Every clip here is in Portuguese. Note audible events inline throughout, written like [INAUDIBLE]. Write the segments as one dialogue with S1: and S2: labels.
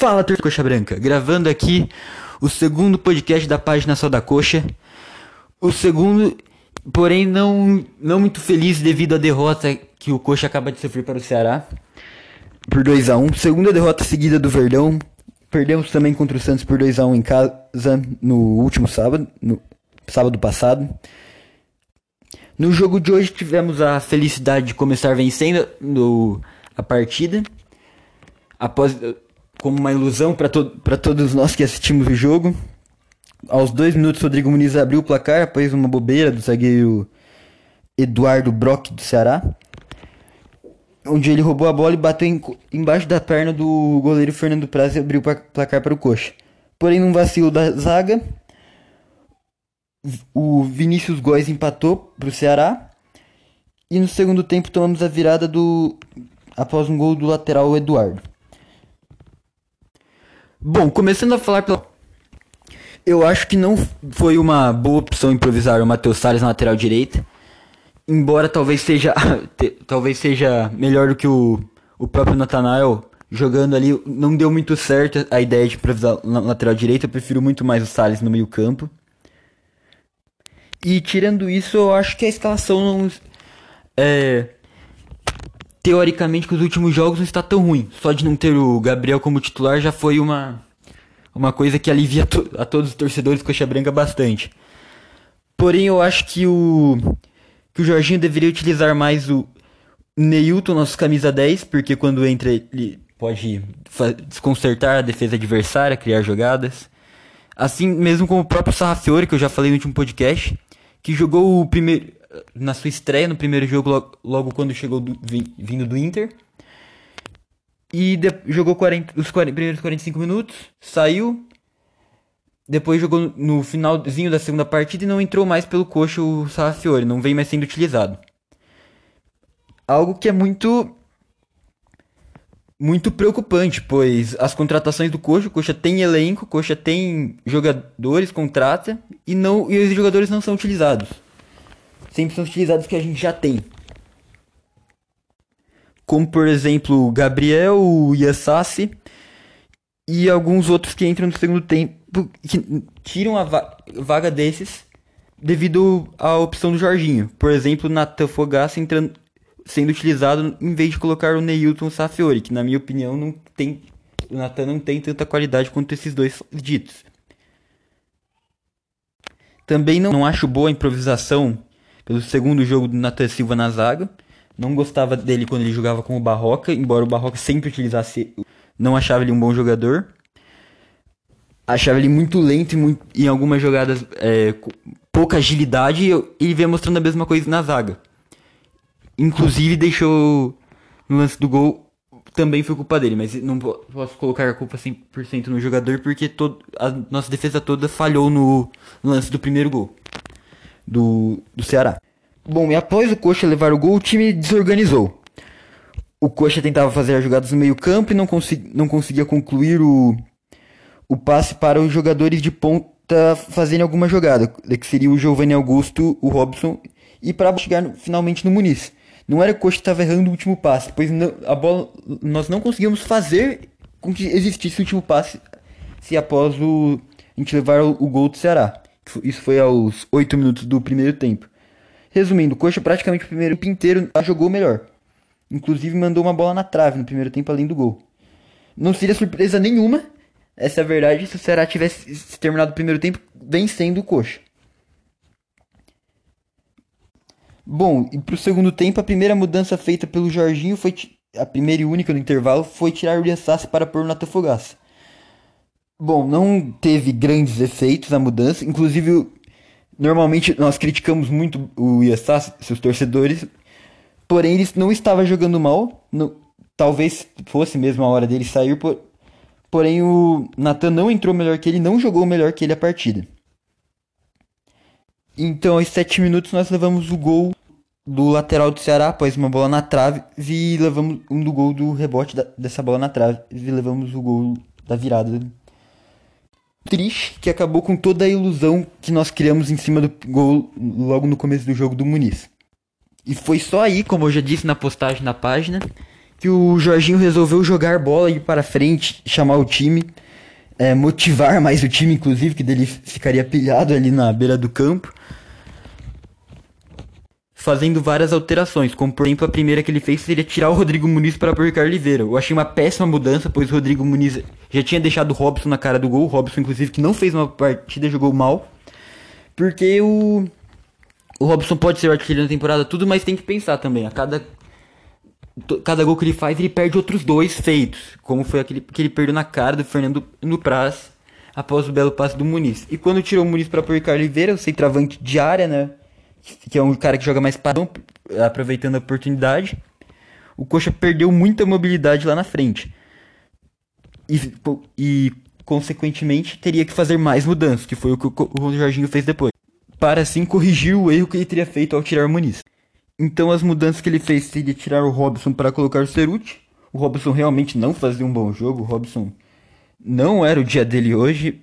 S1: Fala, Torcida Coxa Branca. Gravando aqui o segundo podcast da página Só da Coxa. O segundo, porém não, não muito feliz devido à derrota que o Coxa acaba de sofrer para o Ceará. Por 2 a 1 Segunda derrota seguida do Verdão. Perdemos também contra o Santos por 2 a 1 em casa no último sábado, no sábado passado. No jogo de hoje tivemos a felicidade de começar vencendo a partida. Após como uma ilusão para to todos nós que assistimos o jogo. Aos dois minutos, Rodrigo Muniz abriu o placar após uma bobeira do zagueiro Eduardo Brock do Ceará. Onde ele roubou a bola e bateu em, embaixo da perna do goleiro Fernando Praz e abriu o placar para o Coxa. Porém, num vacilo da zaga, o Vinícius Góes empatou para o Ceará. E no segundo tempo tomamos a virada do após um gol do lateral Eduardo. Bom, começando a falar pela. Eu acho que não foi uma boa opção improvisar o Matheus Salles na lateral direita. Embora talvez seja. [LAUGHS] talvez seja melhor do que o, o próprio Nathanael jogando ali. Não deu muito certo a ideia de improvisar na lateral direita. Eu prefiro muito mais o Salles no meio-campo. E tirando isso, eu acho que a escalação não. É, teoricamente que os últimos jogos não está tão ruim. Só de não ter o Gabriel como titular já foi uma uma coisa que alivia to a todos os torcedores Coxa Branca bastante. Porém, eu acho que o que o Jorginho deveria utilizar mais o Neilton, nosso camisa 10, porque quando entra ele pode desconcertar a defesa adversária, criar jogadas. Assim mesmo como o próprio Sarrafiore, que eu já falei no último podcast, que jogou o primeiro na sua estreia no primeiro jogo, logo, logo quando chegou do, vindo do Inter. E de, jogou 40, os 40, primeiros 45 minutos, saiu. Depois jogou no finalzinho da segunda partida e não entrou mais pelo coxo o Sarrafiore, não vem mais sendo utilizado. Algo que é muito muito preocupante, pois as contratações do Coxa, o Coxa tem elenco, o Coxa tem jogadores, contrata e não e os jogadores não são utilizados sempre são utilizados que a gente já tem. Como por exemplo Gabriel, o Yassassi e alguns outros que entram no segundo tempo que tiram a va vaga desses devido à opção do Jorginho. Por exemplo, Natan Fogaça entrando, sendo utilizado em vez de colocar o Neilton Safiori, que na minha opinião não tem o Natan não tem tanta qualidade quanto esses dois ditos. Também não, não acho boa a improvisação pelo segundo jogo do Nathan Silva na zaga. Não gostava dele quando ele jogava com o Barroca, embora o Barroca sempre utilizasse. Não achava ele um bom jogador. Achava ele muito lento e muito, em algumas jogadas é, pouca agilidade. E ele vem mostrando a mesma coisa na zaga. Inclusive deixou no lance do gol também foi culpa dele, mas não posso colocar a culpa 100% no jogador porque todo, a nossa defesa toda falhou no lance do primeiro gol do, do Ceará. Bom, e após o Coxa levar o gol, o time desorganizou. O Coxa tentava fazer as jogadas no meio campo e não, consegui, não conseguia concluir o, o passe para os jogadores de ponta fazerem alguma jogada, que seria o Giovanni Augusto, o Robson, e para chegar finalmente no Muniz. Não era o Coxa que estava errando o último passe, pois não, a bola nós não conseguimos fazer com que existisse o último passe se após o, a gente levar o, o gol do Ceará. Isso foi aos 8 minutos do primeiro tempo. Resumindo, o Coxa praticamente o primeiro tempo inteiro jogou melhor. Inclusive mandou uma bola na trave no primeiro tempo além do gol. Não seria surpresa nenhuma, essa é a verdade, se o Ceará tivesse terminado o primeiro tempo vencendo o Coxa. Bom, e pro segundo tempo, a primeira mudança feita pelo Jorginho foi a primeira e única no intervalo foi tirar o Ian Sassi para pôr o Natan Fogaça. Bom, não teve grandes efeitos a mudança. Inclusive, normalmente nós criticamos muito o Iassá, seus torcedores. Porém, ele não estava jogando mal. Talvez fosse mesmo a hora dele sair. Por, porém, o Nathan não entrou melhor que ele, não jogou melhor que ele a partida. Então, aos 7 minutos, nós levamos o gol do lateral do Ceará após uma bola na trave e levamos um do gol do rebote da, dessa bola na trave e levamos o gol da virada triste que acabou com toda a ilusão que nós criamos em cima do gol logo no começo do jogo do Muniz. E foi só aí, como eu já disse na postagem na página, que o Jorginho resolveu jogar bola e ir para frente, chamar o time, é, motivar mais o time, inclusive, que dele ficaria pilhado ali na beira do campo. Fazendo várias alterações, como por exemplo a primeira que ele fez seria tirar o Rodrigo Muniz para pôr Oliveira. Eu achei uma péssima mudança, pois o Rodrigo Muniz já tinha deixado o Robson na cara do gol. O Robson, inclusive, que não fez uma partida, jogou mal. Porque o, o Robson pode ser o artilheiro na temporada, tudo, mas tem que pensar também. A cada cada gol que ele faz, ele perde outros dois feitos, como foi aquele que ele perdeu na cara do Fernando no Praz após o belo passe do Muniz. E quando tirou o Muniz para pôr Oliveira, o centroavante de área, né, que é um cara que joga mais padrão, aproveitando a oportunidade, o Coxa perdeu muita mobilidade lá na frente. E, e consequentemente, teria que fazer mais mudanças, que foi o que o Jorginho fez depois, para assim corrigir o erro que ele teria feito ao tirar o Muniz. Então as mudanças que ele fez seria tirar o Robson para colocar o Ceruti. O Robson realmente não fazia um bom jogo. O Robson não era o dia dele hoje.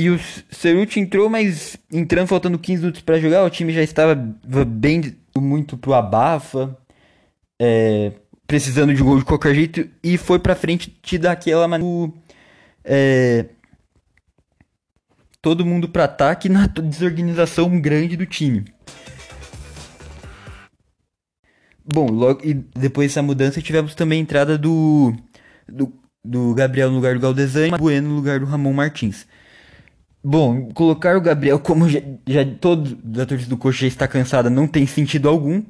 S1: E o Ceruti entrou, mas entrando faltando 15 minutos para jogar, o time já estava bem muito pro abafa, é, precisando de gol de qualquer jeito e foi para frente te dar aquela maneira é, todo mundo para ataque na [LAUGHS] desorganização grande do time. Bom, logo e depois dessa mudança tivemos também a entrada do, do, do Gabriel no lugar do Galdesani Bueno no lugar do Ramon Martins. Bom, colocar o Gabriel como já, já todo da torcida do Coxa já está cansada não tem sentido algum.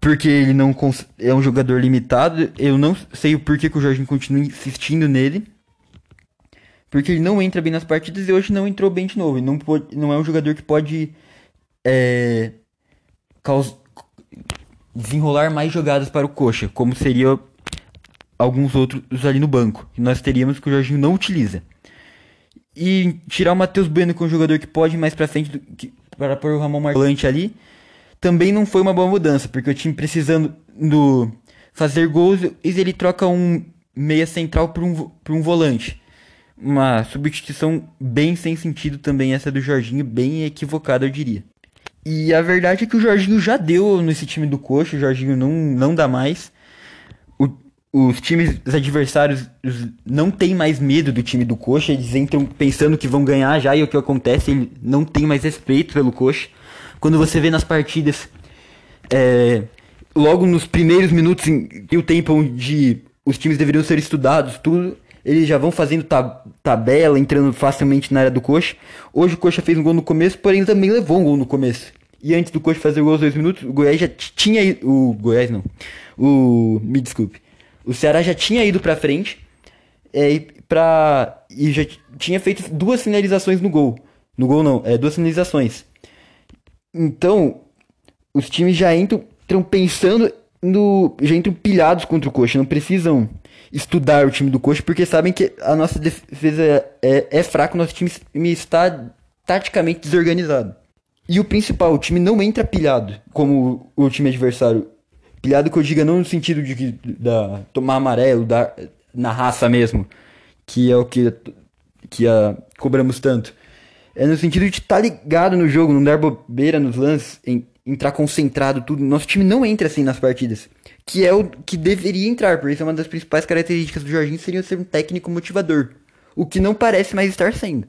S1: Porque ele não é um jogador limitado. Eu não sei o porquê que o Jorginho continua insistindo nele. Porque ele não entra bem nas partidas e hoje não entrou bem de novo. Não, pode, não é um jogador que pode é, causar desenrolar mais jogadas para o Coxa, como seria alguns outros ali no banco, que nós teríamos que o Jorginho não utiliza. E tirar o Matheus Bueno, é um jogador que pode ir mais para frente do, que, para pôr o Ramon Marlante ali, também não foi uma boa mudança, porque o time precisando do fazer gols, ele troca um meia central por um, por um volante. Uma substituição bem sem sentido também essa do Jorginho, bem equivocada eu diria. E a verdade é que o Jorginho já deu nesse time do Coxa, o Jorginho não, não dá mais. Os times adversários não tem mais medo do time do Coxa, eles entram pensando que vão ganhar já e o que acontece, ele não tem mais respeito pelo Coxa. Quando você vê nas partidas, é, logo nos primeiros minutos, em, o tempo onde os times deveriam ser estudados, tudo, eles já vão fazendo tab tabela, entrando facilmente na área do Coxa. Hoje o Coxa fez um gol no começo, porém também levou um gol no começo. E antes do Coxa fazer o gol aos dois minutos, o Goiás já tinha. O Goiás não. O. Me desculpe. O Ceará já tinha ido pra frente. É, pra, e já tinha feito duas finalizações no gol. No gol não, é duas finalizações. Então, os times já entram, entram pensando no. Já entram pilhados contra o Coxa. Não precisam estudar o time do Coxa, porque sabem que a nossa defesa é, é fraca, o nosso time está taticamente desorganizado. E o principal, o time não entra pilhado, como o time adversário. Pilhado que eu diga não no sentido de da, tomar amarelo, da, na raça mesmo, que é o que, que cobramos tanto. É no sentido de estar tá ligado no jogo, não dar bobeira nos lances, em, entrar concentrado, tudo. Nosso time não entra assim nas partidas. Que é o que deveria entrar, porque isso é uma das principais características do Jorginho, seria ser um técnico motivador. O que não parece mais estar sendo.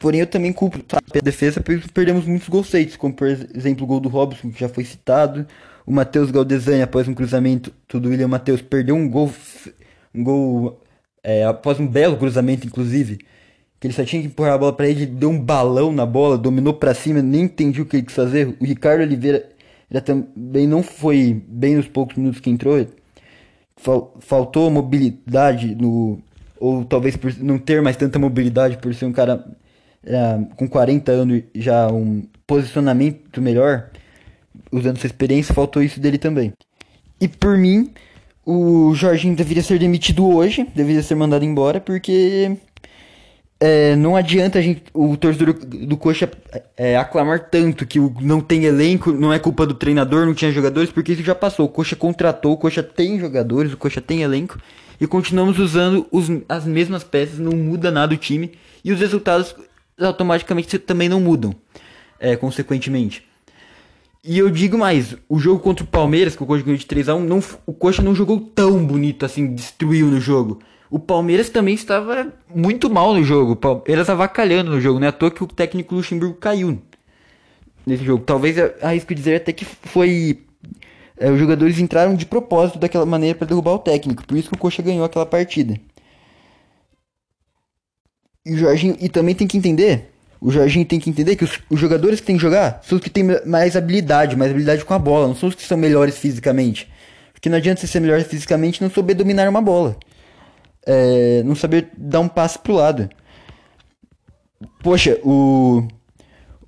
S1: Porém, eu também culpo a defesa porque perdemos muitos gols feitos, como por exemplo o gol do Robson, que já foi citado. O Matheus Galdesani, após um cruzamento do William Matheus, perdeu um gol, um gol é, após um belo cruzamento, inclusive. Que ele só tinha que empurrar a bola para ele, deu um balão na bola, dominou para cima, nem entendi o que ele quis fazer. O Ricardo Oliveira já também não foi bem nos poucos minutos que entrou. Faltou mobilidade no. Ou talvez por não ter mais tanta mobilidade por ser um cara é, com 40 anos já um posicionamento melhor, usando sua experiência, faltou isso dele também. E por mim, o Jorginho deveria ser demitido hoje, deveria ser mandado embora, porque é, não adianta a gente, o torcedor do Coxa é, aclamar tanto que não tem elenco, não é culpa do treinador, não tinha jogadores, porque isso já passou. O Coxa contratou, o Coxa tem jogadores, o Coxa tem elenco, e continuamos usando os, as mesmas peças, não muda nada o time, e os resultados automaticamente também não mudam, é, consequentemente. E eu digo mais, o jogo contra o Palmeiras, que o Coxa ganhou de 3x1, não, o Coxa não jogou tão bonito assim, destruiu no jogo. O Palmeiras também estava muito mal no jogo. O Palmeiras avacalhando no jogo, não é à toa que o técnico Luxemburgo caiu nesse jogo. Talvez arrisco dizer até que foi. É, os jogadores entraram de propósito daquela maneira para derrubar o técnico. Por isso que o Coxa ganhou aquela partida. E o Jorginho. E também tem que entender. O Jorginho tem que entender que os, os jogadores que tem que jogar são os que têm mais habilidade, mais habilidade com a bola. Não são os que são melhores fisicamente. Porque não adianta você ser melhor fisicamente e não saber dominar uma bola. É, não saber dar um passe pro lado. Poxa, o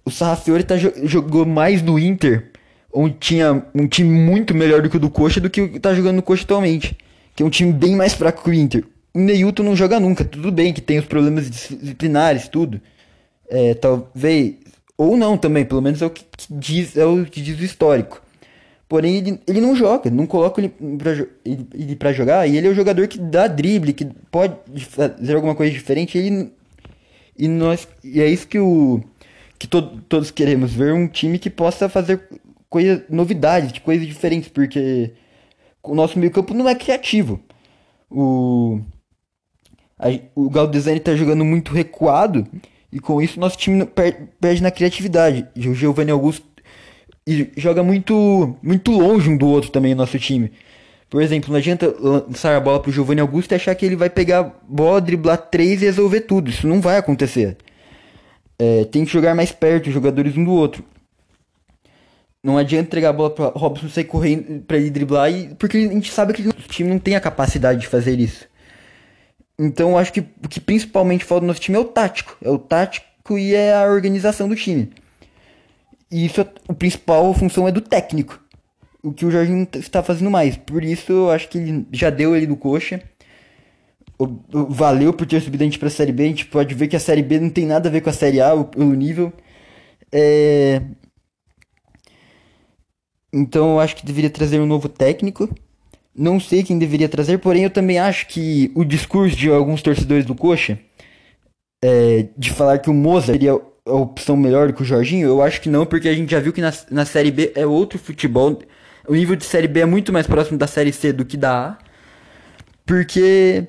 S1: o Sarrafiori tá, jogou mais no Inter, onde tinha um time muito melhor do que o do Coxa, do que o que tá jogando no Coxa atualmente. Que é um time bem mais fraco que o Inter. O Neilton não joga nunca, tudo bem que tem os problemas disciplinares, tudo. É, talvez. Ou não também, pelo menos é o que diz, é o que diz o histórico. Porém, ele, ele não joga, não coloca ele pra, ele, ele jogar, e ele é o jogador que dá drible, que pode fazer alguma coisa diferente, ele, e, nós, e é isso que o que to todos queremos ver um time que possa fazer coisas, novidades, de coisas diferentes, porque o nosso meio campo não é criativo. O, a, o Galdesani está jogando muito recuado e com isso nosso time per, perde na criatividade. E o Giovanni Augusto joga muito, muito longe um do outro também nosso time. Por exemplo, não adianta lançar a bola pro Giovanni Augusto e achar que ele vai pegar a bola, driblar três e resolver tudo. Isso não vai acontecer é, tem que jogar mais perto, os jogadores um do outro. Não adianta entregar a bola para Robson sair correndo para ele driblar, e, porque a gente sabe que o time não tem a capacidade de fazer isso. Então eu acho que o que principalmente falta no nosso time é o tático. É o tático e é a organização do time. E isso, o principal função é do técnico. O que o Jorginho está fazendo mais. Por isso eu acho que ele já deu ele do coxa valeu por ter subido a gente pra Série B. A gente pode ver que a Série B não tem nada a ver com a Série A, o, o nível. É... Então eu acho que deveria trazer um novo técnico. Não sei quem deveria trazer, porém eu também acho que o discurso de alguns torcedores do Coxa é, de falar que o Moza seria a opção melhor que o Jorginho, eu acho que não, porque a gente já viu que na, na Série B é outro futebol. O nível de Série B é muito mais próximo da Série C do que da A. Porque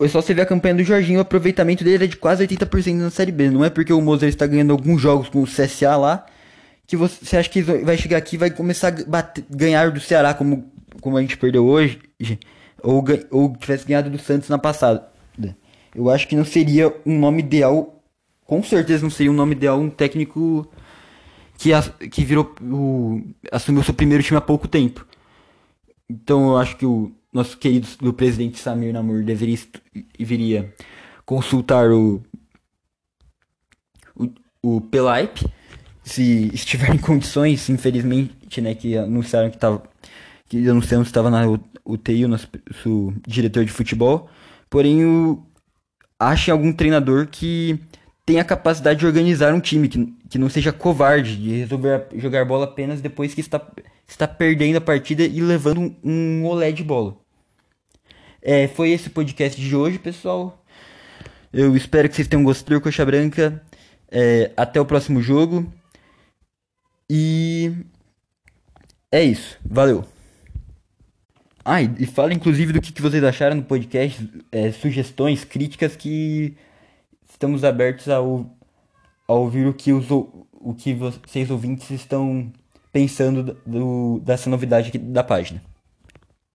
S1: é só você ver a campanha do Jorginho, o aproveitamento dele é de quase 80% na Série B. Não é porque o Moser está ganhando alguns jogos com o CSA lá que você acha que vai chegar aqui e vai começar a bater, ganhar do Ceará como, como a gente perdeu hoje, ou, ou tivesse ganhado do Santos na passada. Eu acho que não seria um nome ideal, com certeza não seria um nome ideal um técnico que, que virou o, assumiu seu primeiro time há pouco tempo. Então eu acho que o nosso querido do presidente Samir Namur deveria viria consultar o o, o se estiver em condições, infelizmente, né, que anunciaram que estava que anunciaram que estava na UTI, o nosso diretor de futebol. Porém, o, achem algum treinador que tenha a capacidade de organizar um time, que, que não seja covarde, de resolver jogar bola apenas depois que está, está perdendo a partida e levando um, um olé de bola. É, foi esse o podcast de hoje, pessoal. Eu espero que vocês tenham gostado, Coxa Branca. É, até o próximo jogo. E é isso. Valeu. Ah, e, e fala inclusive do que, que vocês acharam do podcast, é, sugestões, críticas que estamos abertos a, a ouvir o que, os, o que vocês ouvintes estão pensando do, dessa novidade aqui da página.